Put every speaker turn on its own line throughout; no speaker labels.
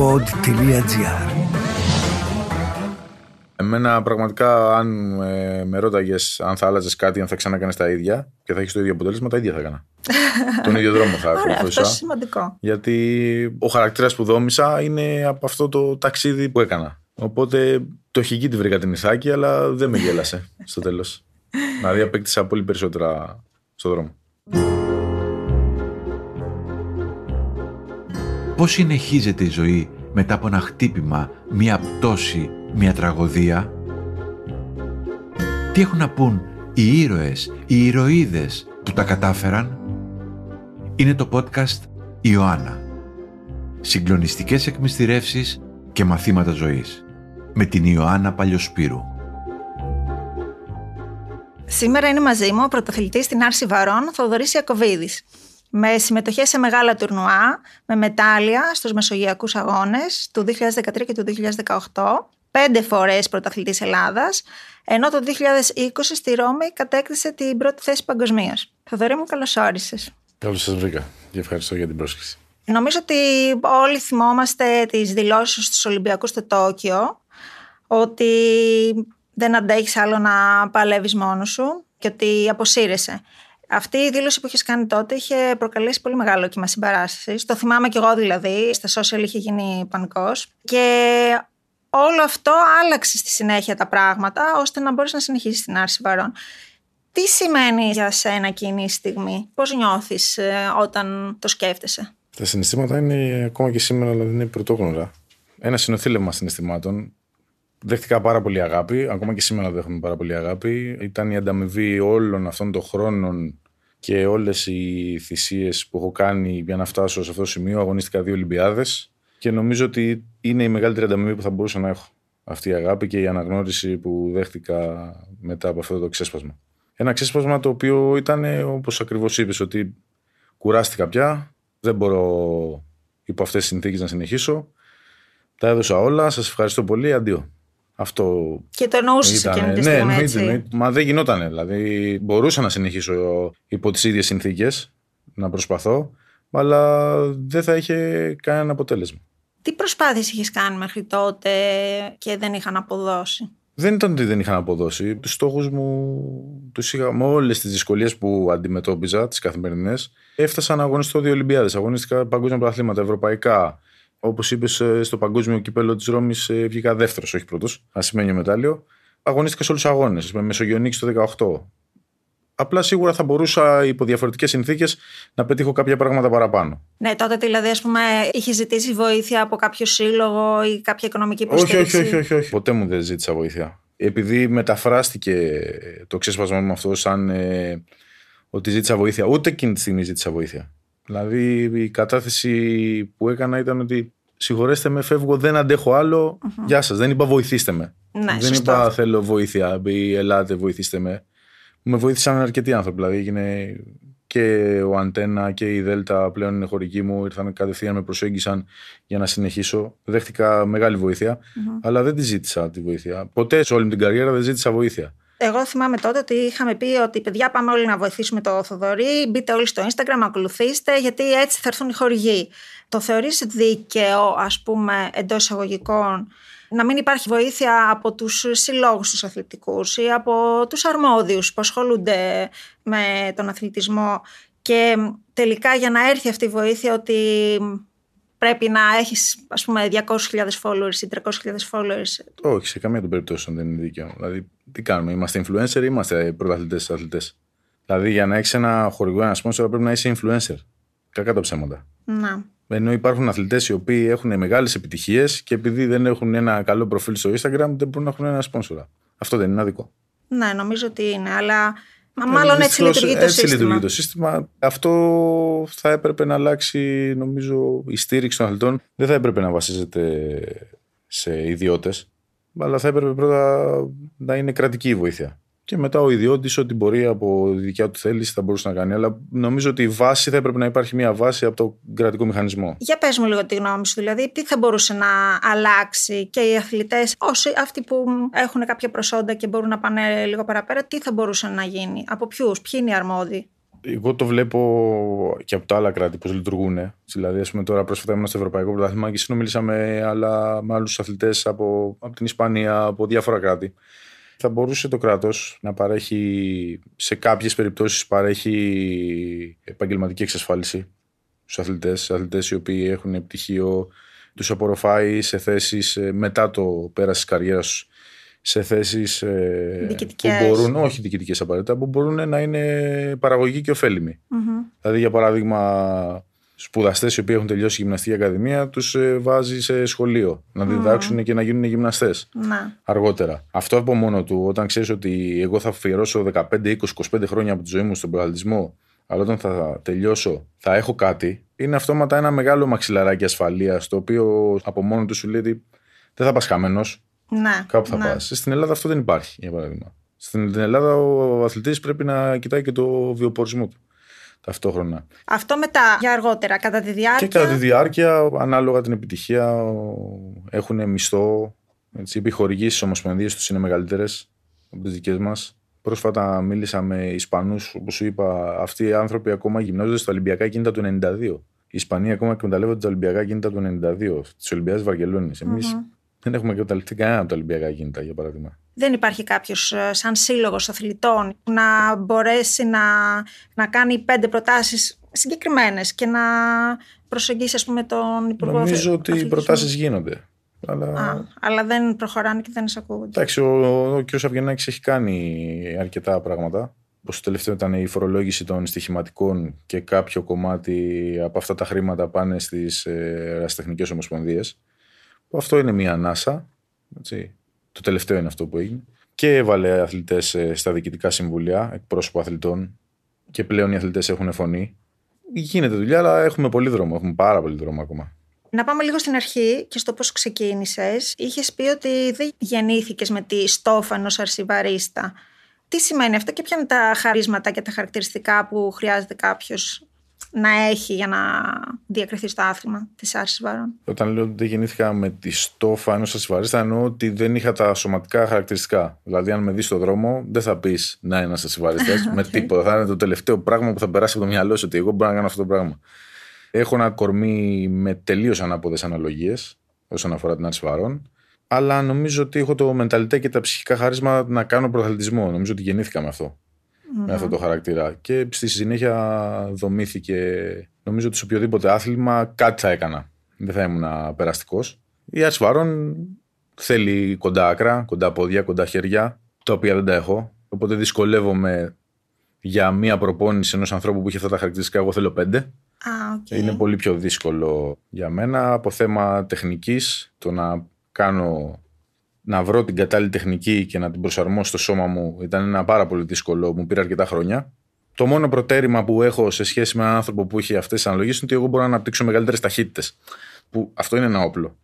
pod.gr
Εμένα πραγματικά, αν ε, με ρώταγες αν θα άλλαζες κάτι, αν θα ξανακάνεις τα ίδια και θα έχεις το ίδιο αποτέλεσμα, τα ίδια θα έκανα. Τον ίδιο δρόμο θα
Ωραία, αυτό
ακολουθούσα.
είναι σημαντικό.
Γιατί ο χαρακτήρας που δόμησα είναι από αυτό το ταξίδι που έκανα. Οπότε το χική τη βρήκα την Ιθάκη, αλλά δεν με γέλασε στο τέλος. δηλαδή απέκτησα πολύ περισσότερα στο δρόμο.
Πώς συνεχίζεται η ζωή μετά από ένα χτύπημα, μία πτώση, μία τραγωδία; Τι έχουν να πούν οι ήρωες, οι ηρωίδες που τα κατάφεραν; Είναι το podcast Ιωάννα. Συγκλονιστικές εκμυστηρεύσεις και μαθήματα ζωής. Με την Ιωάννα Παλιοσπύρου.
Σήμερα είναι μαζί μου ο πρωταθλητής στην Άρση Βαρών, Θοδωρής Ιακωβίδης. Με συμμετοχές σε μεγάλα τουρνουά, με μετάλλια στους Μεσογειακούς Αγώνες του 2013 και του 2018, πέντε φορές πρωταθλητής Ελλάδας, ενώ το 2020 στη Ρώμη κατέκτησε την πρώτη θέση παγκοσμίως. Θοδωρή μου, καλώς όρισες.
Καλώς σας βρήκα και ευχαριστώ για την πρόσκληση.
Νομίζω ότι όλοι θυμόμαστε τις δηλώσεις στους Ολυμπιακούς στο Τόκιο ότι δεν αντέχεις άλλο να παλεύεις μόνος σου και ότι αποσύρεσαι. Αυτή η δήλωση που έχεις κάνει τότε είχε προκαλέσει πολύ μεγάλο κύμα συμπαράστασης. Το θυμάμαι κι εγώ δηλαδή. Στα social είχε γίνει πανικός. Και όλο αυτό άλλαξε στη συνέχεια τα πράγματα ώστε να μπορείς να συνεχίσεις την άρση βαρών. Τι σημαίνει για σένα εκείνη η στιγμή, πώς νιώθεις ε, όταν το σκέφτεσαι;
Τα συναισθήματα είναι ακόμα και σήμερα, αλλά δεν είναι πρωτόγνωρα. Ένα συνοθήλευμα συναισθημάτων. Δέχτηκα πάρα πολύ αγάπη, ακόμα και σήμερα δέχομαι πάρα πολύ αγάπη. Ήταν η ανταμοιβή όλων αυτών των χρόνων και όλες οι θυσίες που έχω κάνει για να φτάσω σε αυτό το σημείο. Αγωνίστηκα δύο Ολυμπιάδες και νομίζω ότι είναι η μεγαλύτερη ανταμοιβή που θα μπορούσα να έχω. Αυτή η αγάπη και η αναγνώριση που δέχτηκα μετά από αυτό το ξέσπασμα. Ένα ξέσπασμα το οποίο ήταν όπως ακριβώς είπες, ότι κουράστηκα πια, δεν μπορώ υπό αυτές τις συνθήκες να συνεχίσω. Τα έδωσα όλα, σας ευχαριστώ πολύ, αντίο. Αυτό
Και το εννοούσες
ήταν.
εκείνη τη
ναι,
στιγμή,
εννοείται,
έτσι.
εννοείται. Μα δεν γινότανε. Δηλαδή, μπορούσα να συνεχίσω υπό τις ίδιες συνθήκες, να προσπαθώ, αλλά δεν θα είχε κανένα αποτέλεσμα.
Τι προσπάθειες είχες κάνει μέχρι τότε και δεν είχαν αποδώσει;
Δεν ήταν ότι δεν είχαν αποδώσει. Τους στόχους μου τους είχα με όλες τις δυσκολίες που αντιμετώπιζα, τις καθημερινές. Έφτασα να αγωνιστώ δύο Ολυμπιάδες. Αγωνίστηκα παγκόσμια πρωταθλήματα, ευρωπαϊκά. Όπως είπες, στο παγκόσμιο κύπελο της Ρώμης βγήκα δεύτερος, όχι πρώτος. Ασημένιο μετάλλιο. Αγωνίστηκα σε όλους τους αγώνες. Με Μεσογειονίκη το 18. Απλά σίγουρα θα μπορούσα υπό διαφορετικές συνθήκες να πετύχω κάποια πράγματα παραπάνω.
Ναι, τότε δηλαδή, ας πούμε, είχε ζητήσει βοήθεια από κάποιο σύλλογο ή κάποια οικονομική
Όχι,
υποστήριξη;
όχι, όχι, όχι, όχι. Ποτέ μου δεν ζήτησα βοήθεια. Επειδή μεταφράστηκε το ξέσπασμα μου αυτό σαν ε, ότι ζήτησα βοήθεια, ούτε εκείνη τη στιγμή ζήτησα βοήθεια. Δηλαδή η κατάθεση που έκανα ήταν ότι συγχωρέστε με, φεύγω, δεν αντέχω άλλο. Γεια σας, δεν είπα βοηθήστε με.
Ναι,
δεν
σωστό.
είπα θέλω βοήθεια ή ελάτε βοηθήστε με. Με βοήθησαν αρκετοί άνθρωποι. Δηλαδή έγινε και ο Αντένα και η Δέλτα πλέον είναι χωρική μου. Ήρθαν κατευθείαν, με προσέγγισαν για να συνεχίσω. Δέχτηκα μεγάλη βοήθεια, αλλά δεν τη ζήτησα τη βοήθεια. Ποτέ σε όλη μου την καριέρα δεν ζήτησα βοήθεια.
Εγώ θυμάμαι τότε ότι είχαμε πει ότι παιδιά πάμε όλοι να βοηθήσουμε το Θοδωρή, μπείτε όλοι στο Instagram, ακολουθήστε, γιατί έτσι θα έρθουν οι χορηγοί. Το θεωρείς δίκαιο, ας πούμε, εντός εισαγωγικών, να μην υπάρχει βοήθεια από τους συλλόγους τους αθλητικούς ή από τους αρμόδιους που ασχολούνται με τον αθλητισμό και τελικά για να έρθει αυτή η βοήθεια ότι πρέπει να έχεις ας πούμε 200.000 followers ή 300.000 followers
Όχι, σε καμία των περιπτώσεων δεν είναι δίκαιο. Δηλαδή, τι κάνουμε, είμαστε influencer ή είμαστε πρωταθλητές αθλητές; Δηλαδή, για να έχεις ένα χορηγό, ένας sponsor, πρέπει να είσαι influencer. Κακά τα ψέματα.
να.
Ενώ υπάρχουν αθλητές οι οποίοι έχουν μεγάλες επιτυχίες και επειδή δεν έχουν ένα καλό προφίλ στο Instagram, δεν μπορούν να έχουν ένα sponsor. Αυτό δεν είναι άδικο.
Ναι, νομίζω ότι είναι, αλλά μα μάλλον έτσι
Δυστυχώς,
λειτουργεί το
έτσι
σύστημα.
λειτουργεί το σύστημα. Αυτό θα έπρεπε να αλλάξει, νομίζω, η στήριξη των αθλητών. Δεν θα έπρεπε να βασίζεται σε ιδιώτες, αλλά θα έπρεπε πρώτα να είναι κρατική η βοήθεια. Και μετά ο ιδιώτης, ό,τι μπορεί από δικιά του θέληση θα μπορούσε να κάνει. Αλλά νομίζω ότι η βάση θα έπρεπε να υπάρχει μια βάση από το κρατικό μηχανισμό.
Για πες μου λίγο τη γνώμη σου, δηλαδή τι θα μπορούσε να αλλάξει και οι αθλητές, όσοι αυτοί που έχουν κάποια προσόντα και μπορούν να πάνε λίγο παραπέρα, τι θα μπορούσε να γίνει, από ποιους, ποιοι είναι οι αρμόδιοι;
Εγώ το βλέπω και από τα άλλα κράτη πώς λειτουργούν. Δηλαδή, ας πούμε, τώρα πρόσφατα ήμουν στο Ευρωπαϊκό Πρωτάθλημα και συνομίλησα με, άλλα, με άλλους αθλητές από, από την Ισπανία, από διάφορα κράτη. Θα μπορούσε το κράτος να παρέχει, σε κάποιες περιπτώσεις, παρέχει επαγγελματική εξασφάλιση στους αθλητές. Αθλητές οι οποίοι έχουν πτυχίο, τους απορροφάει σε θέσεις ε, μετά το πέρας της καριέρας του σε θέσεις ε, που μπορούν, όχι διοικητικές απαραίτητα, που μπορούν να είναι παραγωγή και ωφέλιμοι. Mm-hmm. Δηλαδή, για παράδειγμα, σπουδαστές οι οποίοι έχουν τελειώσει γυμναστική ακαδημία, τους ε, βάζει σε σχολείο να διδάξουν mm. και να γίνουν γυμναστές
ναι.
αργότερα. Αυτό από μόνο του, όταν ξέρεις ότι εγώ θα αφιερώσω 15, 20, 25 χρόνια από τη ζωή μου στον προαλτισμό, αλλά όταν θα τελειώσω θα έχω κάτι, είναι αυτόματα ένα μεγάλο μαξιλαράκι ασφαλείας, το οποίο από μόνο του σου λέει ότι δεν θα πας χαμένος.
Ναι,
Κάπου θα
ναι.
πας. Στην Ελλάδα αυτό δεν υπάρχει, για παράδειγμα. Στην Ελλάδα ο αθλητής πρέπει να κοιτάει και το βιοπορισμό του ταυτόχρονα.
Αυτό μετά, για αργότερα, κατά τη διάρκεια;
Και κατά τη διάρκεια, ανάλογα την επιτυχία, έχουν μισθό. Έτσι, οι επιχορηγήσεις στις ομοσπονδίες τους είναι μεγαλύτερες από τις δικές μας. Πρόσφατα μίλησα με Ισπανούς, όπως σου είπα, αυτοί οι άνθρωποι ακόμα γυμνάζονται στα Ολυμπιακά κίνητα του 92. Η Ισπανία ακόμα εκμεταλλεύονται τα Ολυμπιακά κίνητα του 92, τι Ολυμπιάδε Βαρκελόνης. Εμείς δεν έχουμε εκμεταλλευτεί κανένα από τα Ολυμπιακά κίνητα, για παράδειγμα.
Δεν υπάρχει κάποιος σαν σύλλογος αθλητών να μπορέσει να, να κάνει πέντε προτάσεις συγκεκριμένες και να προσεγγίσει, ας πούμε, τον Υπουργό
Νομίζω ότι οι προτάσεις γίνονται. Αλλά...
Α, αλλά δεν προχωράνε και δεν εισακούγονται.
Εντάξει, ο, ο κ. Αυγενάκης έχει κάνει αρκετά πράγματα. Όπως το τελευταίο ήταν η φορολόγηση των στοιχηματικών και κάποιο κομμάτι από αυτά τα χρήματα πάνε στις ερασιτεχνικές ομοσπονδίες. Αυτό είναι μια ανάσα. Έτσι. Το τελευταίο είναι αυτό που έγινε. Και έβαλε αθλητές στα διοικητικά συμβούλια, εκπρόσωπο αθλητών. Και πλέον οι αθλητές έχουν φωνή. Γίνεται δουλειά, αλλά έχουμε πολύ δρόμο. Έχουμε πάρα πολύ δρόμο ακόμα.
Να πάμε λίγο στην αρχή και στο πώς ξεκίνησες. Είχες πει ότι δεν γεννήθηκες με τη στόφα ενός αρσιβαρίστα. Τι σημαίνει αυτό και ποια είναι τα χαρίσματα και τα χαρακτηριστικά που χρειάζεται κάποιος να έχει για να διακριθεί στο άθλημα της άρσης βαρών.
Όταν λέω ότι δεν γεννήθηκα με τη στόφα ενός ασυμβαρίστα, εννοώ ότι δεν είχα τα σωματικά χαρακτηριστικά. Δηλαδή, αν με δεις στον δρόμο, δεν θα πεις να είναι ένας ασυμβαρίστα okay. με τίποτα. Θα είναι το τελευταίο πράγμα που θα περάσει από το μυαλό σου ότι εγώ μπορώ να κάνω αυτό το πράγμα. Έχω ένα κορμί με τελείως ανάποδες αναλογίες όσον αφορά την άρση βαρών. Αλλά νομίζω ότι έχω το μενταλιτέ και τα ψυχικά χαρίσματα να κάνω προαθλητισμό. Νομίζω ότι γεννήθηκα με αυτό mm-hmm. με αυτό το χαρακτήρα. Και στη συνέχεια δομήθηκε, νομίζω ότι σε οποιοδήποτε άθλημα κάτι θα έκανα. Δεν θα ήμουν περαστικός. Η άρση βαρών θέλει κοντά άκρα, κοντά πόδια, κοντά χέρια, τα οποία δεν τα έχω. Οπότε δυσκολεύομαι για μία προπόνηση ενός ανθρώπου που έχει αυτά τα χαρακτηριστικά. Εγώ θέλω πέντε.
Ah, okay.
Είναι πολύ πιο δύσκολο για μένα από θέμα τεχνικής το να κάνω να βρω την κατάλληλη τεχνική και να την προσαρμόσω στο σώμα μου ήταν ένα πάρα πολύ δύσκολο, μου πήρε αρκετά χρόνια. Το μόνο προτέρημα που έχω σε σχέση με έναν άνθρωπο που έχει αυτές τις αναλογίες είναι ότι εγώ μπορώ να αναπτύξω μεγαλύτερες ταχύτητες. Που αυτό είναι ένα όπλο.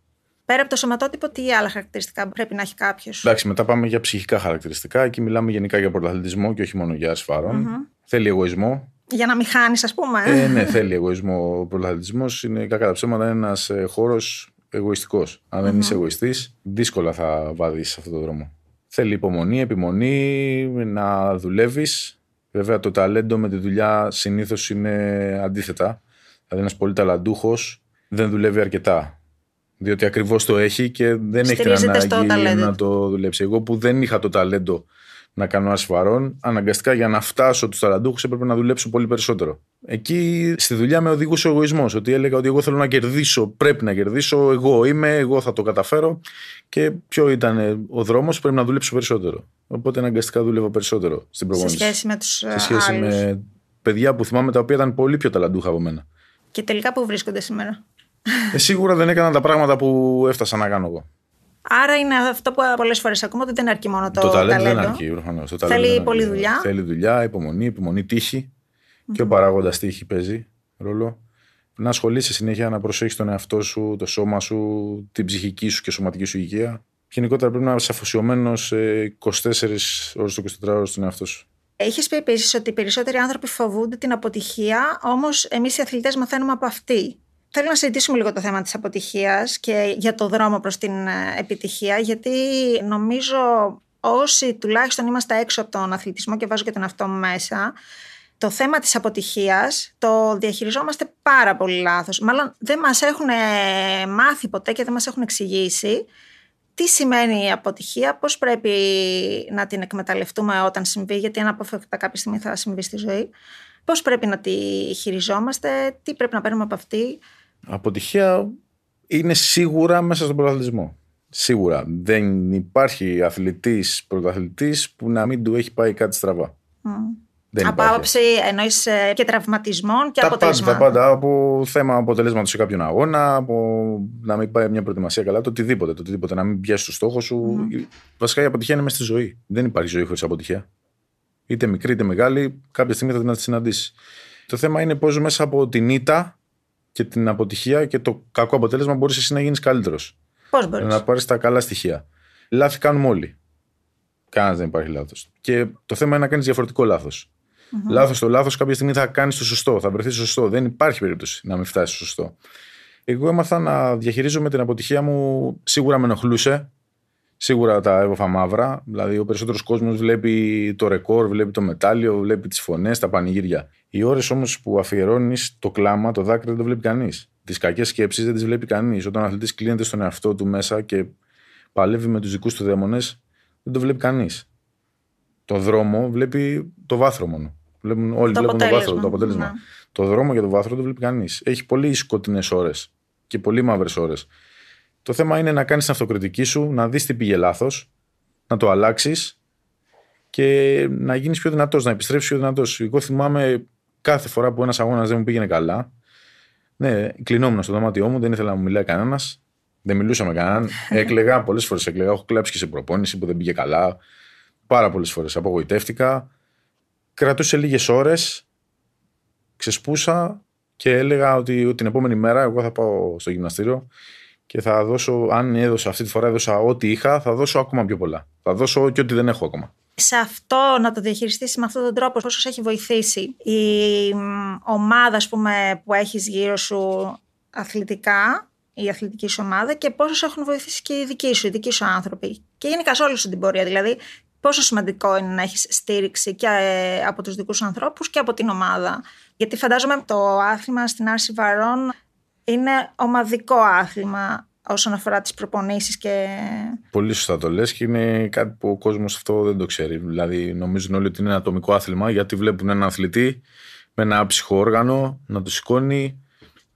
Πέρα από το σωματότυπο, τι άλλα χαρακτηριστικά πρέπει να έχει κάποιος;
Εντάξει, μετά πάμε για ψυχικά χαρακτηριστικά. Εκεί μιλάμε γενικά για πρωταθλητισμό και όχι μόνο για ασφάρων. Mm-hmm. Θέλει εγωισμό.
Για να μην χάνεις, ας πούμε.
Ε, ναι, θέλει εγωισμό. Ο πρωταθλητισμός είναι κακά τα ψέματα ένας χώρος εγωιστικός. Αν δεν είσαι εγωιστής, δύσκολα θα βάδει σε αυτόν τον δρόμο. Θέλει υπομονή, επιμονή, να δουλεύεις. Βέβαια, το ταλέντο με τη δουλειά συνήθως είναι αντίθετα. Δηλαδή, ένας πολύ ταλαντούχος δεν δουλεύει αρκετά. Διότι ακριβώς το έχει και δεν έχει την ανάγκη να το δουλέψει. Εγώ που δεν είχα το ταλέντο να κάνω ασφαρών, αναγκαστικά για να φτάσω τους ταλαντούχους έπρεπε να δουλέψω πολύ περισσότερο. Εκεί στη δουλειά με οδηγούσε ο εγωισμός. Ότι έλεγα ότι εγώ θέλω να κερδίσω, πρέπει να κερδίσω, εγώ είμαι, εγώ θα το καταφέρω. Και ποιο ήταν ο δρόμος, πρέπει να δουλέψω περισσότερο. Οπότε αναγκαστικά δούλευα περισσότερο στην προπόνηση.
Σε σχέση με τους
Σε σχέση
άλλους.
με παιδιά που θυμάμαι τα οποία ήταν πολύ πιο ταλαντούχα από μένα.
Και τελικά που βρίσκονται σήμερα;
Ε, σίγουρα δεν έκανα τα πράγματα που έφτασα να κάνω εγώ.
Άρα είναι αυτό που πολλές φορές ακούμε ότι δεν αρκεί μόνο το,
Το ταλέντο δεν
ταλέντο.
αρκεί. προφανώς. Το
Θέλει
ταλέντο δεν
πολλή
αρκεί.
δουλειά.
Θέλει δουλειά, υπομονή, υπομονή, τύχη. Και ο παράγοντας τύχη παίζει ρόλο. Να ασχολείσαι συνέχεια, να προσέχεις τον εαυτό σου, το σώμα σου, την ψυχική σου και σωματική σου υγεία. Γενικότερα πρέπει να είσαι αφοσιωμένος 24 ώρες το 24 ώρε στον εαυτό σου.
Έχεις πει επίσης ότι οι περισσότεροι άνθρωποι φοβούνται την αποτυχία, όμως εμείς οι αθλητές μαθαίνουμε από αυτή. Θέλω να συζητήσουμε λίγο το θέμα της αποτυχίας και για το δρόμο προς την ε, επιτυχία, γιατί νομίζω όσοι τουλάχιστον είμαστε έξω από τον αθλητισμό και βάζω και τον αυτό μέσα, Το θέμα της αποτυχίας το διαχειριζόμαστε πάρα πολύ λάθος. Μάλλον δεν μας έχουν μάθει ποτέ και δεν μας έχουν εξηγήσει τι σημαίνει η αποτυχία, πώς πρέπει να την εκμεταλλευτούμε όταν συμβεί, γιατί αναπόφευκτα κάποια στιγμή θα συμβεί στη ζωή. Πώς πρέπει να τη χειριζόμαστε, τι πρέπει να παίρνουμε από αυτή.
Αποτυχία είναι σίγουρα μέσα στον πρωταθλητισμό. Σίγουρα. Δεν υπάρχει αθλητής, πρωταθλητής που να μην του έχει πάει κάτι στραβά.
Δεν από άποψη εννοείς ε, και τραυματισμών και
τα
αποτελεσμάτων.
Πάντα, τα πάντα. Από θέμα αποτελέσματος σε κάποιον αγώνα, από να μην πάει μια προετοιμασία καλά, το οτιδήποτε. Το οτιδήποτε να μην πιάσει το στόχο σου. Mm. Βασικά η αποτυχία είναι μέσα στη ζωή. Δεν υπάρχει ζωή χωρίς αποτυχία. Είτε μικρή είτε μεγάλη, κάποια στιγμή θα την συναντήσεις. Το θέμα είναι πώς μέσα από την ήττα και την αποτυχία και το κακό αποτέλεσμα μπορείς εσύ να γίνεις καλύτερος.
Πώς μπορείς.
Να πάρεις τα καλά στοιχεία. Λάθη κάνουμε όλοι. Κανένας δεν υπάρχει λάθος. Και το θέμα είναι να κάνεις διαφορετικό λάθος. Mm-hmm. Λάθος το λάθος, κάποια στιγμή θα κάνεις το σωστό, θα βρεθείς στο σωστό. Δεν υπάρχει περίπτωση να μην φτάσεις στο σωστό. Εγώ έμαθα να διαχειρίζομαι την αποτυχία μου. Σίγουρα με ενοχλούσε. Σίγουρα τα έβοφα μαύρα. Δηλαδή, ο περισσότερος κόσμος βλέπει το ρεκόρ, βλέπει το μετάλλιο, βλέπει τις φωνές, τα πανηγύρια. Οι ώρες όμως που αφιερώνεις το κλάμα, το δάκρυ δεν το βλέπει κανείς. Τις κακές σκέψεις δεν τις βλέπει κανείς. Όταν ο αθλητής κλείνεται στον εαυτό του μέσα και παλεύει με τους δικούς του δαίμονες, δεν το βλέπει κανείς. Το δρόμο βλέπει το βάθρο μόνο. Βλέπουν, όλοι το βλέπουν το βάθρο, το αποτέλεσμα. Ναι. Το δρόμο και το βάθρο δεν το βλέπει κανείς. Έχει πολύ σκοτεινές ώρες και πολύ μαύρες ώρες. Το θέμα είναι να κάνεις την αυτοκριτική σου, να δεις τι πήγε λάθος, να το αλλάξεις και να γίνεις πιο δυνατός, να επιστρέψεις πιο δυνατός. Εγώ θυμάμαι κάθε φορά που ένας αγώνας δεν μου πήγαινε καλά. Ναι, κλεινόμουν στο δωμάτιό μου, δεν ήθελα να μου μιλάει κανένας. Δεν μιλούσα με κανέναν. Έκλεγα, πολλές φορές έκλεγα. Έχω κλάψει και σε προπόνηση που δεν πήγε καλά. Πάρα πολλές φορές απογοητεύτηκα. Κρατούσε λίγες ώρες. Ξεσπούσα και έλεγα ότι την επόμενη μέρα εγώ θα πάω στο γυμναστήριο και θα δώσω, αν έδωσα αυτή τη φορά έδωσα ό,τι είχα, θα δώσω ακόμα πιο πολλά. Θα δώσω και ό,τι δεν έχω ακόμα.
Σε αυτό να το διαχειριστείς με αυτόν τον τρόπο, πόσο σε έχει βοηθήσει η ομάδα πούμε, που έχεις γύρω σου αθλητικά, η αθλητική σου ομάδα και πόσο έχουν βοηθήσει και οι δικοί σου, οι δικοί σου άνθρωποι. Και γενικά σε όλη σου την πορεία. Δηλαδή, πόσο σημαντικό είναι να έχεις στήριξη και ε, από τους δικούς ανθρώπους και από την ομάδα. Γιατί φαντάζομαι το άθλημα στην Άρση Βαρών είναι ομαδικό άθλημα όσον αφορά τις προπονήσεις και...
Πολύ σωστά το λες και είναι κάτι που ο κόσμος αυτό δεν το ξέρει. Δηλαδή νομίζουν όλοι ότι είναι ένα ατομικό άθλημα γιατί βλέπουν έναν αθλητή με ένα ψυχό όργανο να το σηκώνει,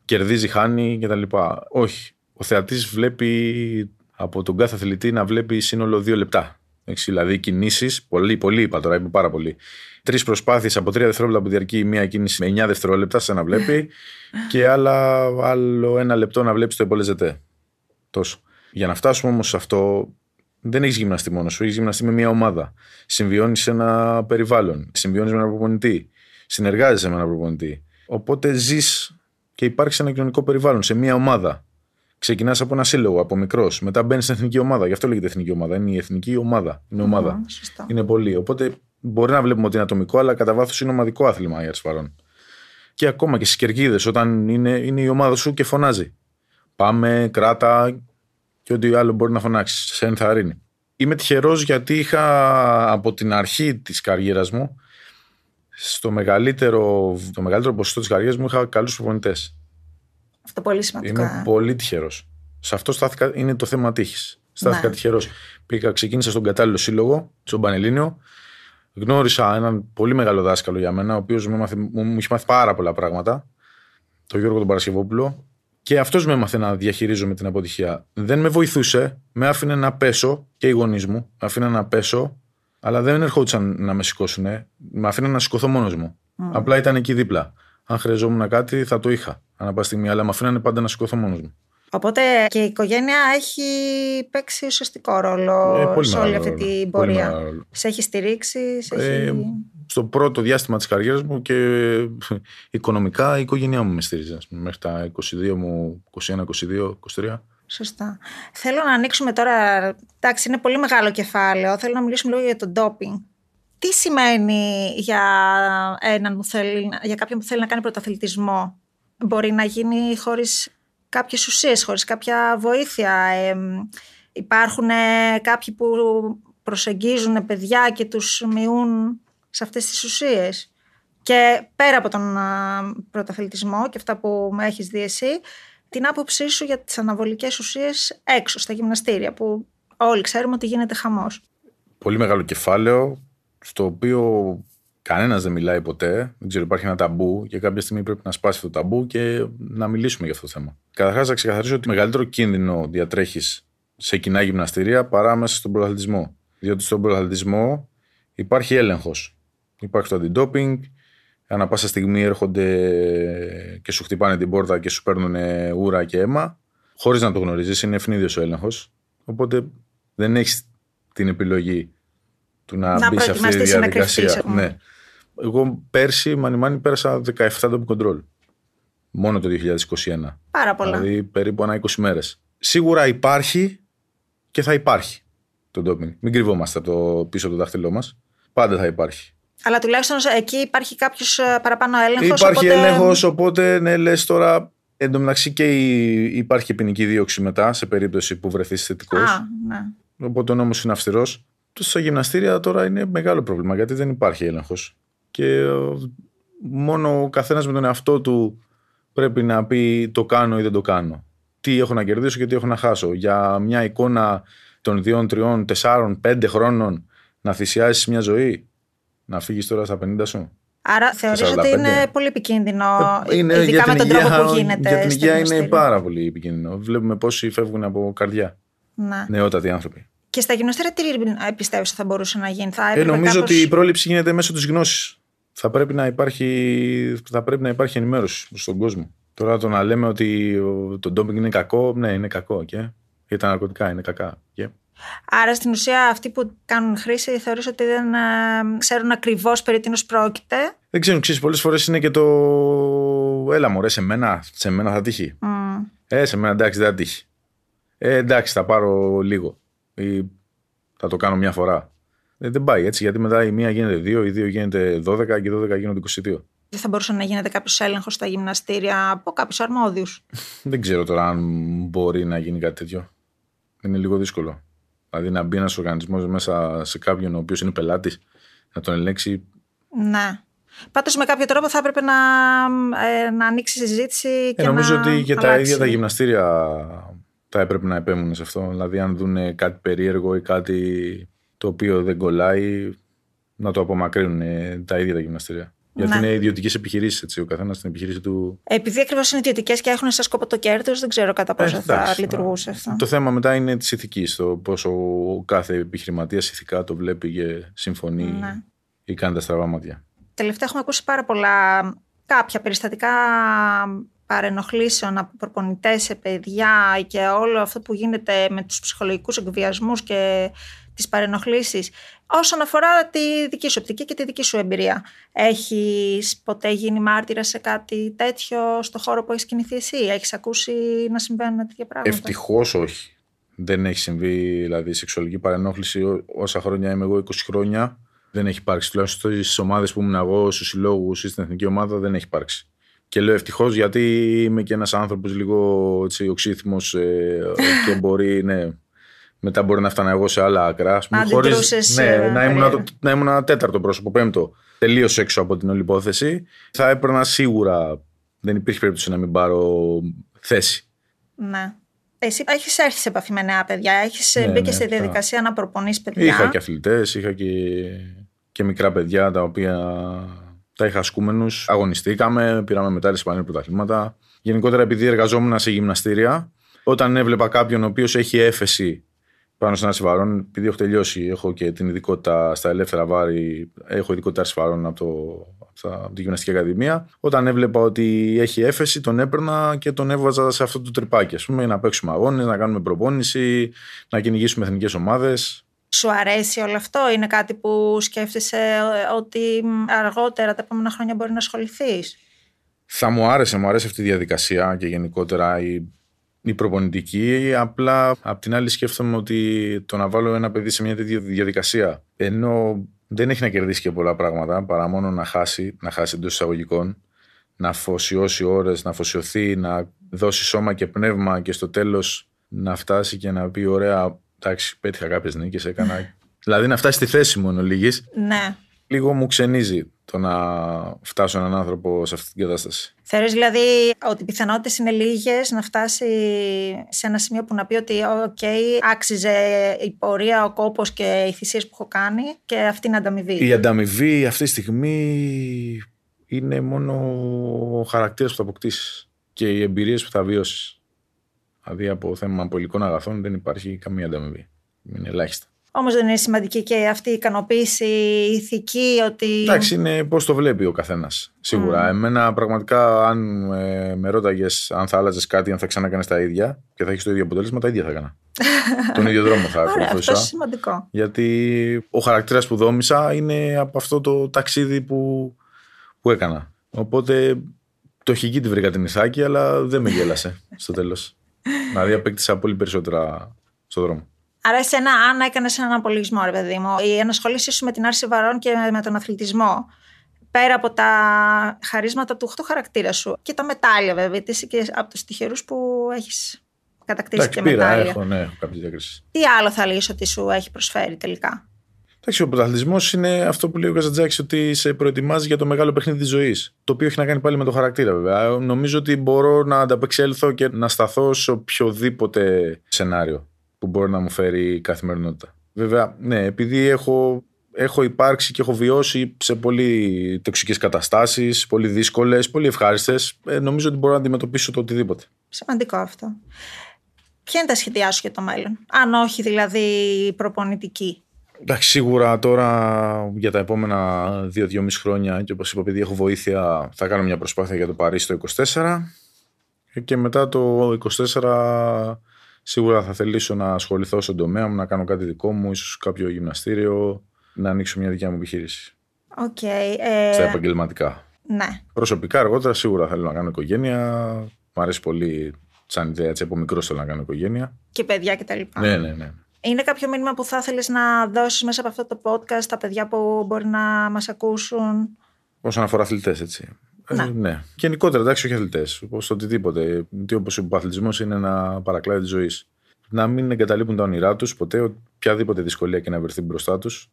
κερδίζει, χάνει κτλ. Όχι. Ο θεατής βλέπει από τον κάθε αθλητή να βλέπει σύνολο δύο λεπτά. Δηλαδή κινήσεις, πολύ, πολύ είπα τώρα, είπα πάρα πολύ τρεις προσπάθειες από τρία δευτερόλεπτα που διαρκεί μία κίνηση με 9 δευτερόλεπτα σε να βλέπει και άλλα, άλλο ένα λεπτό να βλέπεις το επολεζετέ. Τόσο. Για να φτάσουμε όμως σε αυτό, δεν έχεις γυμναστεί μόνος σου, έχεις γυμναστεί με μια ομάδα. Συμβιώνεις σε ένα περιβάλλον, συμβιώνεις με έναν προπονητή, συνεργάζεσαι με έναν προπονητή. Οπότε ζεις και υπάρχει σε ένα κοινωνικό περιβάλλον, σε μια ομάδα. Ξεκινάς από ένα σύλλογο, από μικρός. Μετά μπαίνεις στην εθνική ομάδα. Γι' αυτό λέγεται εθνική ομάδα. Είναι η εθνική ομάδα. Είναι ομάδα. είναι πολύ. Οπότε Μπορεί να βλέπουμε ότι είναι ατομικό, αλλά κατά βάθος είναι ομαδικό άθλημα η Αρσφαρών. Και ακόμα και στις κερκίδες, όταν είναι, είναι η ομάδα σου και φωνάζει. Πάμε, κράτα και ό,τι άλλο μπορεί να φωνάξεις. Σε ενθαρρύνει. Είμαι τυχερός γιατί είχα από την αρχή της καριέρας μου, στο μεγαλύτερο, το μεγαλύτερο ποσοστό της καριέρας μου, είχα καλούς προπονητές.
Αυτό πολύ σημαντικό.
Είμαι πολύ τυχερός. Σε αυτό στάθηκα, είναι το θέμα τύχης. Στάθηκα ναι. τυχερός. Πήγα, ξεκίνησα στον κατάλληλο σύλλογο, στον Πανελλήνιο γνώρισα έναν πολύ μεγάλο δάσκαλο για μένα, ο οποίος μου, μου, είχε μάθει πάρα πολλά πράγματα, τον Γιώργο τον Παρασκευόπουλο, και αυτός με έμαθε να διαχειρίζομαι την αποτυχία. Δεν με βοηθούσε, με άφηνε να πέσω και οι γονείς μου, με άφηνε να πέσω, αλλά δεν ερχόντουσαν να με σηκώσουν. Με άφηνε να σηκωθώ μόνος μου. Απλά ήταν εκεί δίπλα. Αν χρειαζόμουν κάτι, θα το είχα ανά πάση στιγμή, αλλά με αφήνανε πάντα να σηκωθώ μόνος μου.
Οπότε και η οικογένεια έχει παίξει ουσιαστικό ρόλο ε, σε όλη αυτή την πορεία. Σε έχει στηρίξει, σε ε, έχει...
Στο πρώτο διάστημα της καριέρας μου και οικονομικά η οικογένειά μου με στήριζε. Μέχρι τα 22 μου, 21, 22, 23.
Σωστά. Θέλω να ανοίξουμε τώρα, εντάξει είναι πολύ μεγάλο κεφάλαιο, θέλω να μιλήσουμε λίγο για το ντόπινγκ. Τι σημαίνει για, έναν που θέλει, για κάποιον που θέλει να κάνει πρωταθλητισμό; Μπορεί να γίνει χωρίς κάποιες ουσίες, χωρίς κάποια βοήθεια. Ε, υπάρχουν κάποιοι που προσεγγίζουν παιδιά και τους μειούν σε αυτές τις ουσίες. Και πέρα από τον πρωταθλητισμό και αυτά που με έχεις δει εσύ, την άποψή σου για τις αναβολικές ουσίες έξω στα γυμναστήρια που όλοι ξέρουμε ότι γίνεται χαμός.
Πολύ μεγάλο κεφάλαιο στο οποίο κανένας δεν μιλάει ποτέ. Δεν ξέρω, υπάρχει ένα ταμπού και κάποια στιγμή πρέπει να σπάσει το ταμπού και να μιλήσουμε για αυτό το θέμα. Καταρχάς, να ξεκαθαρίσω ότι μεγαλύτερο κίνδυνο διατρέχεις σε κοινά γυμναστήρια παρά μέσα στον πρωταθλητισμό. Διότι στον πρωταθλητισμό υπάρχει έλεγχος. Υπάρχει το αντιντόπινγκ, ανά πάσα στιγμή έρχονται και σου χτυπάνε την πόρτα και σου παίρνουν ούρα και αίμα, χωρίς να το γνωρίζεις. Είναι ευνίδιος ο έλεγχος. Οπότε δεν έχεις την επιλογή του να, να μπεις σε αυτή τη διαδικασία. Ναι. Εγώ πέρσι, μανιμάνι, πέρασα 17 το control. Μόνο το 2021.
Πάρα πολλά.
Δηλαδή περίπου ανά 20 μέρες. Σίγουρα υπάρχει και θα υπάρχει το ντόπινγκ. Μην κρυβόμαστε από το πίσω από το δάχτυλό μας. Πάντα θα υπάρχει.
Αλλά τουλάχιστον εκεί υπάρχει κάποιος ε, παραπάνω έλεγχος.
Υπάρχει οπότε... έλεγχος, οπότε ναι, λες τώρα. Εν τω μεταξύ και υπάρχει ποινική δίωξη μετά σε περίπτωση που βρεθείς θετικός.
Ναι.
Οπότε ο νόμος είναι αυστηρός. Στα γυμναστήρια τώρα είναι μεγάλο πρόβλημα γιατί δεν υπάρχει έλεγχος. Και ε, μόνο ο καθένας με τον εαυτό του πρέπει να πει το κάνω ή δεν το κάνω. Τι έχω να κερδίσω και τι έχω να χάσω. Για μια εικόνα των δύο, τριών, τεσσάρων, πέντε χρόνων να θυσιάσεις μια ζωή να φύγεις τώρα στα 50 σου.
Άρα θεωρείς ότι είναι πολύ επικίνδυνο, ε, είναι, ειδικά με τον υγεία, τρόπο που γίνεται.
Για την υγεία είναι πάρα πολύ επικίνδυνο. Βλέπουμε πόσοι φεύγουν από καρδιά.
Ναι.
Νεότατοι άνθρωποι.
Και στα γυμναστήρια τι πιστεύεις ότι θα μπορούσε να γίνει; Θα
ε, νομίζω κάπως... ότι η πρόληψη γίνεται μέσω της γνώσης. Θα πρέπει να υπάρχει, θα πρέπει να υπάρχει ενημέρωση στον κόσμο. Τώρα το να λέμε ότι το ντόμπινγκ είναι κακό, ναι, είναι κακό. Και, και τα ναρκωτικά είναι κακά. Και.
Άρα στην ουσία αυτοί που κάνουν χρήση θεωρείς ότι δεν ε, ξέρουν ακριβώς περί τίνος πρόκειται;
Δεν ξέρουν, ξέρεις, πολλές φορές είναι και το έλα μωρέ σε μένα, σε μένα θα τύχει. Mm. Ε, σε μένα εντάξει δεν θα τύχει. Ε, εντάξει θα πάρω λίγο ή θα το κάνω μια φορά. Ε, δεν πάει έτσι γιατί μετά η μία γίνεται δύο, η δύο γίνεται 12 και οι 12 γίνονται 22.
Δεν θα μπορούσε να γίνεται κάποιος έλεγχος στα γυμναστήρια από κάποιους αρμόδιους;
δεν ξέρω τώρα αν μπορεί να γίνει κάτι τέτοιο. Είναι λίγο δύσκολο. Δηλαδή να μπει ένας οργανισμός μέσα σε κάποιον ο οποίος είναι πελάτης, να τον ελέγξει.
Ναι. Πάντως με κάποιο τρόπο θα έπρεπε να, ε, να ανοίξει συζήτηση ε, και
ε, νομίζω
να
ότι και τα ίδια τα γυμναστήρια θα έπρεπε να επέμβουν σε αυτό. Δηλαδή, αν δουν κάτι περίεργο ή κάτι το οποίο δεν κολλάει, να το απομακρύνουν τα ίδια τα γυμναστήρια. Γιατί ναι. είναι ιδιωτικές επιχειρήσεις, ο καθένας στην επιχείρηση του.
Επειδή ακριβώς είναι ιδιωτικές και έχουν σαν σκοπό το κέρδος, δεν ξέρω κατά πόσο ε, θα λειτουργούσε αυτό.
Το θέμα μετά είναι της ηθικής. Το πόσο ο κάθε επιχειρηματίας ηθικά το βλέπει και συμφωνεί ναι. ή κάνει τα στραβά μάτια.
Τελευταία έχουμε ακούσει πάρα πολλά κάποια περιστατικά παρενοχλήσεων από προπονητές σε παιδιά και όλο αυτό που γίνεται με τους ψυχολογικούς εκβιασμούς και τις παρενοχλήσεις όσον αφορά τη δική σου οπτική και τη δική σου εμπειρία. Έχεις ποτέ γίνει μάρτυρα σε κάτι τέτοιο στο χώρο που έχεις κινηθεί εσύ, έχεις ακούσει να συμβαίνουν τέτοια πράγματα;
Ευτυχώς όχι. Δεν έχει συμβεί δηλαδή σεξουαλική παρενόχληση όσα χρόνια είμαι εγώ, 20 χρόνια. Δεν έχει υπάρξει. Τουλάχιστον στις ομάδες που ήμουν εγώ, στους συλλόγους ή στην εθνική ομάδα δεν έχει υπάρξει. Και λέω ευτυχώς γιατί είμαι και ένας άνθρωπος λίγο οξύθυμος ε, και μπορεί, ναι, μετά μπορεί να φτάνω εγώ σε άλλα άκρα.
Χωρίς,
ναι, ε, να, ήμουν, να ήμουν ένα τέταρτο πρόσωπο, πέμπτο, τελείω έξω από την όλη υπόθεση. Θα έπαιρνα σίγουρα. Δεν υπήρχε περίπτωση να μην πάρω θέση.
Ναι. Εσύ έχεις έρθει σε επαφή με νέα παιδιά, έχεις ναι, μπει και ναι, στη διαδικασία να προπονείς παιδιά;
Είχα και αθλητές, είχα και, και μικρά παιδιά τα οποία τα είχα ασκούμενους. Αγωνιστήκαμε, πήραμε μετά σε πανέλα πρωταθλήματα. Γενικότερα, επειδή εργαζόμουν σε γυμναστήρια, όταν έβλεπα κάποιον ο οποίος έχει έφεση πάνω σε ένα συμβαρόν, επειδή έχω τελειώσει, έχω και την ειδικότητα στα ελεύθερα βάρη, έχω ειδικότητα συμβαρών από, το, από τη Γυμναστική Ακαδημία. Όταν έβλεπα ότι έχει έφεση, τον έπαιρνα και τον έβαζα σε αυτό το τρυπάκι. Α πούμε, να παίξουμε αγώνες, να κάνουμε προπόνηση, να κυνηγήσουμε εθνικές ομάδες.
Σου αρέσει όλο αυτό, είναι κάτι που σκέφτεσαι ε, ότι αργότερα τα επόμενα χρόνια μπορεί να ασχοληθείς;
Θα μου άρεσε, μου αρέσει αυτή η διαδικασία και γενικότερα η η προπονητική. Απλά απ' την άλλη σκέφτομαι ότι το να βάλω ένα παιδί σε μια τέτοια διαδικασία ενώ δεν έχει να κερδίσει και πολλά πράγματα παρά μόνο να χάσει, να χάσει εντός εισαγωγικών, να αφοσιώσει ώρες, να αφοσιωθεί, να δώσει σώμα και πνεύμα και στο τέλος να φτάσει και να πει: Ωραία, εντάξει, πέτυχα κάποιες νίκες, έκανα. δηλαδή να φτάσει στη θέση μόνο λίγη.
Ναι.
Λίγο μου ξενίζει το να φτάσω έναν άνθρωπο σε αυτή την κατάσταση.
Θεωρείς δηλαδή ότι οι πιθανότητες είναι λίγες να φτάσει σε ένα σημείο που να πει ότι οκ, άξιζε η πορεία, ο κόπος και οι θυσίες που έχω κάνει και αυτή είναι ανταμοιβή.
Η ανταμοιβή αυτή τη στιγμή είναι μόνο ο χαρακτήρας που θα αποκτήσεις και οι εμπειρίες που θα βιώσεις. Δηλαδή από θέμα πολικών αγαθών δεν υπάρχει καμία ανταμοιβή. Είναι ελάχιστα.
Όμως δεν είναι σημαντική και αυτή η ικανοποίηση η ηθική ότι.
Εντάξει, είναι πώς το βλέπει ο καθένας. Σίγουρα. Εμένα πραγματικά, αν ε, με ρώταγες αν θα άλλαζες κάτι, αν θα ξανακάνεις τα ίδια και θα έχεις το ίδιο αποτέλεσμα, τα ίδια θα έκανα. Τον ίδιο δρόμο θα ακολουθούσα.
Αυτό είναι σημαντικό.
Γιατί ο χαρακτήρας που δόμησα είναι από αυτό το ταξίδι που, που έκανα. Οπότε το χική τη βρήκα την Ιθάκη, αλλά δεν με γέλασε στο τέλος. δηλαδή απέκτησα πολύ περισσότερα στον δρόμο.
Άρα, εσένα, αν έκανες έναν απολογισμό, ρε παιδί μου, η ενασχόλησή σου με την άρση βαρών και με τον αθλητισμό, πέρα από τα χαρίσματα του, το χαρακτήρα σου και τα μετάλλια, βέβαια, είσαι και από τους τυχερούς που έχεις κατακτήσει
Εντάξει,
και
πήρα,
μετάλλια.
έχω, ναι, έχω κάποια διάκριση.
Τι άλλο θα λύσεις ότι σου έχει προσφέρει τελικά;
Εντάξει, ο πρωταθλητισμός είναι αυτό που λέει ο Καζατζάκη, ότι σε προετοιμάζει για το μεγάλο παιχνίδι της ζωής. Το οποίο έχει να κάνει πάλι με το χαρακτήρα, βέβαια. Νομίζω ότι μπορώ να ανταπεξέλθω και να σταθώ σε οποιοδήποτε σενάριο που μπορεί να μου φέρει η καθημερινότητα. Βέβαια, ναι, επειδή έχω, έχω υπάρξει και έχω βιώσει σε πολύ τοξικές καταστάσεις, πολύ δύσκολες, πολύ ευχάριστες, ε, νομίζω ότι μπορώ να αντιμετωπίσω το οτιδήποτε.
Σημαντικό αυτό. Ποια είναι τα σχέδιά σου για το μέλλον, αν όχι δηλαδή προπονητική;
Εντάξει, σίγουρα τώρα για τα επόμενα 2-2,5 χρόνια και όπως είπα, επειδή έχω βοήθεια, θα κάνω μια προσπάθεια για το Παρίσι το 24 και μετά το 24 Σίγουρα θα θελήσω να ασχοληθώ στον τομέα μου, να κάνω κάτι δικό μου, ίσως κάποιο γυμναστήριο, να ανοίξω μια δικιά μου επιχείρηση.
Οκ. ε,
Στα επαγγελματικά.
Ναι.
Προσωπικά αργότερα σίγουρα θέλω να κάνω οικογένεια. Μ' αρέσει πολύ σαν ιδέα, έτσι από μικρός θέλω να κάνω οικογένεια.
Και παιδιά κτλ.
Ναι, ναι, ναι.
Είναι κάποιο μήνυμα που θα ήθελε να δώσεις μέσα από αυτό το podcast στα παιδιά που μπορεί να μας ακούσουν;
Όσον αφορά αθλητές, έτσι.
Ναι.
Ε, ναι. Γενικότερα, εντάξει, όχι αθλητές. Όπως οτιδήποτε. Τι όπως ο αθλητισμό είναι ένα παρακλάδι τη ζωή. Να μην εγκαταλείπουν τα όνειρά τους ποτέ, οποιαδήποτε δυσκολία και να βρεθεί μπροστά τους.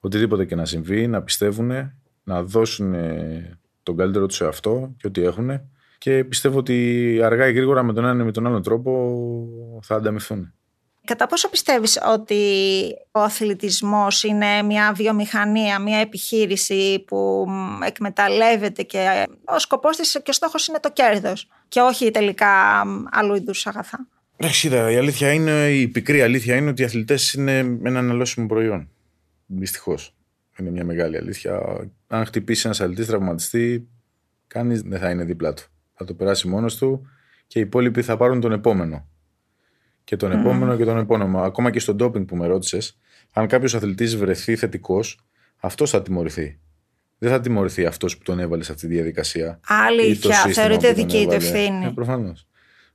Οτιδήποτε και να συμβεί, να πιστεύουν, να δώσουν ε, τον καλύτερο τους σε αυτό και ό,τι έχουν. Και πιστεύω ότι αργά ή γρήγορα με τον έναν ή με τον άλλο τρόπο θα ανταμυφθούν.
Κατά πόσο πιστεύεις ότι ο αθλητισμός είναι μια βιομηχανία, μια επιχείρηση που μ, εκμεταλλεύεται και ο σκοπός της και ο στόχος είναι το κέρδος και όχι τελικά μ, άλλου είδους αγαθά;
Εντάξει, είδα, η αλήθεια είναι, η πικρή αλήθεια είναι ότι οι αθλητές είναι ένα αναλώσιμο προϊόν. Δυστυχώς. Είναι μια μεγάλη αλήθεια. Αν χτυπήσει ένας αθλητής, τραυματιστεί, κανείς δεν θα είναι δίπλα του. Θα το περάσει μόνος του και οι υπόλοιποι θα πάρουν τον επόμενο. Και τον επόμενο και τον επόμενο. Ακόμα και στον ντόπινγκ που με ρώτησες, αν κάποιος αθλητής βρεθεί θετικός, αυτός θα τιμωρηθεί. Δεν θα τιμωρηθεί αυτός που τον έβαλε σε αυτή τη διαδικασία.
Αλήθεια, θεωρείται δική του ευθύνη.
Ε, Προφανώς.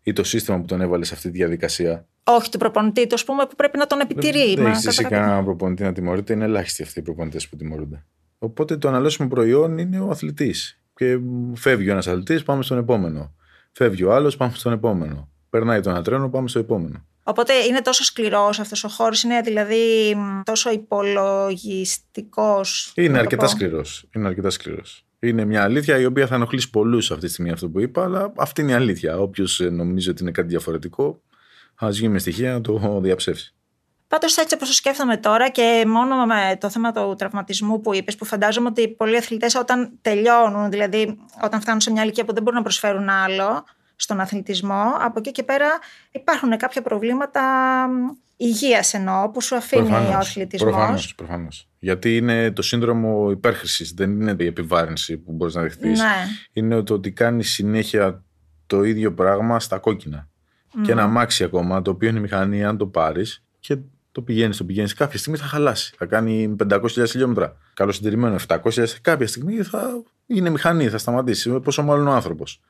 Ή το σύστημα που τον έβαλε σε αυτή τη διαδικασία.
Όχι του προπονητή του, ας πούμε, που πρέπει να τον επιτηρεί.
Δεν
Μα,
έχει εσύ
κατά κάποιο-
κανέναν προπονητή να τιμωρείται. Είναι ελάχιστοι αυτοί οι προπονητές που τιμωρούνται. Οπότε το αναλώσιμο προϊόν είναι ο αθλητής. Και φεύγει ο ένας αθλητής, πάμε στον επόμενο. Φεύγει ο άλλος, πάμε στον επόμενο. Περνάει το ένα τρένο, πάμε στο επόμενο.
Οπότε είναι τόσο σκληρός αυτός ο χώρος, είναι δηλαδή μ, τόσο υπολογιστικός.
Είναι αρκετά σκληρός. Είναι αρκετά σκληρός. Είναι μια αλήθεια η οποία θα ενοχλήσει πολλούς αυτή τη στιγμή αυτό που είπα, αλλά αυτή είναι η αλήθεια. Όποιος νομίζει ότι είναι κάτι διαφορετικό, ας βγει με στοιχεία να το διαψεύσει.
Πάντως, έτσι όπως το σκέφτομαι τώρα και μόνο με το θέμα του τραυματισμού που είπες, που φαντάζομαι ότι πολλοί αθλητές όταν τελειώνουν, δηλαδή όταν φτάνουν σε μια ηλικία που δεν μπορούν να προσφέρουν άλλο στον αθλητισμό, από εκεί και πέρα υπάρχουν κάποια προβλήματα υγείας εννοώ, που σου αφήνει ο αθλητισμός.
Προφανώς. Προφανώς. Γιατί είναι το σύνδρομο υπέρχρησης, δεν είναι η επιβάρυνση που μπορείς να δεχτείς.
Ναι.
Είναι το ότι κάνεις συνέχεια το ίδιο πράγμα στα κόκκινα. Και ένα αμάξι ακόμα, το οποίο είναι μηχανή, αν το πάρεις και το πηγαίνεις, το πηγαίνεις, κάποια στιγμή θα χαλάσει. Θα κάνει 500.000 χιλιόμετρα. Καλοσυντηρημένο 700.000, κάποια στιγμή θα είναι μηχανή, θα σταματήσει. Πόσο μάλλον ο άνθρωπος.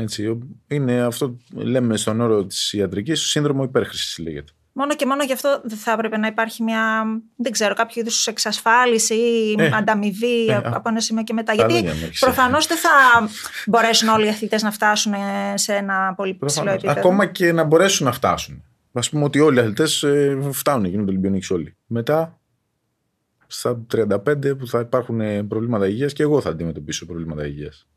Έτσι, είναι αυτό που λέμε στον όρο της ιατρικής, σύνδρομο υπέρχρησης λέγεται.
Μόνο και μόνο γι' αυτό δεν θα έπρεπε να υπάρχει μια, δεν ξέρω, κάποιο είδους εξασφάλιση ή
Ε,
ανταμοιβή
ε,
από ένα σημείο και μετά.
καλά
Γιατί
για να έχεις.
προφανώς δεν θα μπορέσουν όλοι οι αθλητές να φτάσουν ε, σε ένα πολύ ψηλό
Προφανώς.
επίπεδο.
Ακόμα και να μπορέσουν να φτάσουν. Α πούμε ότι όλοι οι αθλητές φτάνουν, γίνονται Ολυμπιονίκοι όλοι. Μετά στα 35 που θα υπάρχουν προβλήματα υγείας και εγώ θα αντιμετωπίσω προβλήματα υγείας.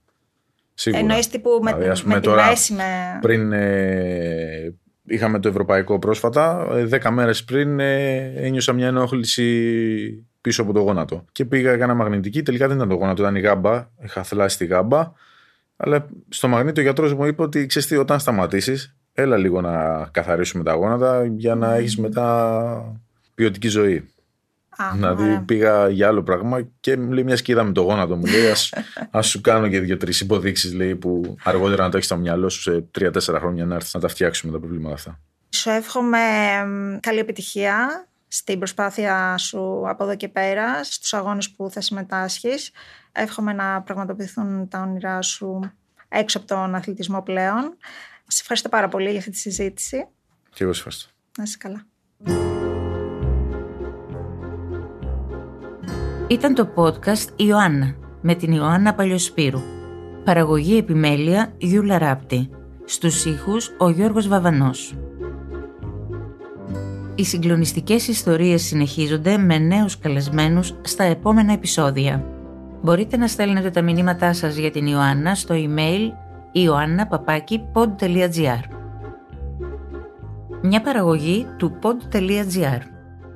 Σίγουρα.
Εννοείς τύπου με,
Δηλαδή, ας πούμε,
με τη
τώρα,
μέση με...
Πριν ε, είχαμε το ευρωπαϊκό πρόσφατα, ε, 10 μέρες πριν ε, ένιωσα μια ενόχληση πίσω από το γόνατο. Και πήγα, έκανα μαγνητική, τελικά δεν ήταν το γόνατο, ήταν η γάμπα, είχα θλάσει τη γάμπα. Αλλά στο μαγνήτη ο γιατρός μου είπε ότι ξέρεις τι, όταν σταματήσεις, έλα λίγο να καθαρίσουμε τα γόνατα για να έχεις μετά ποιοτική ζωή.
Α,
Δηλαδή
ωραία.
πήγα για άλλο πράγμα και μου λέει μια σκίδα με το γόνατο μου λέει ας, ας σου κάνω και δύο-τρεις υποδείξεις λέει που αργότερα να το έχεις στο μυαλό σου σε τρία-τέσσερα χρόνια να έρθεις να τα φτιάξουμε τα προβλήματα αυτά.
Σου εύχομαι εμ, καλή επιτυχία στην προσπάθεια σου από εδώ και πέρα, στους αγώνες που θα συμμετάσχεις. Εύχομαι να πραγματοποιηθούν τα όνειρά σου έξω από τον αθλητισμό πλέον. Σε ευχαριστώ πάρα πολύ για αυτή τη συζήτηση.
Και εγώ σε ευχαριστώ.
Να είσαι καλά.
Ήταν το podcast Ιωάννα με την Ιωάννα Παλιοσπύρου. Παραγωγή επιμέλεια Γιούλα Ράπτη. Στους ήχους ο Γιώργος Βαβανός. Οι συγκλονιστικές ιστορίες συνεχίζονται με νέους καλεσμένους στα επόμενα επεισόδια. Μπορείτε να στέλνετε τα μηνύματά σας για την Ιωάννα στο email ioannapapaki.pod.gr Μια παραγωγή του pod.gr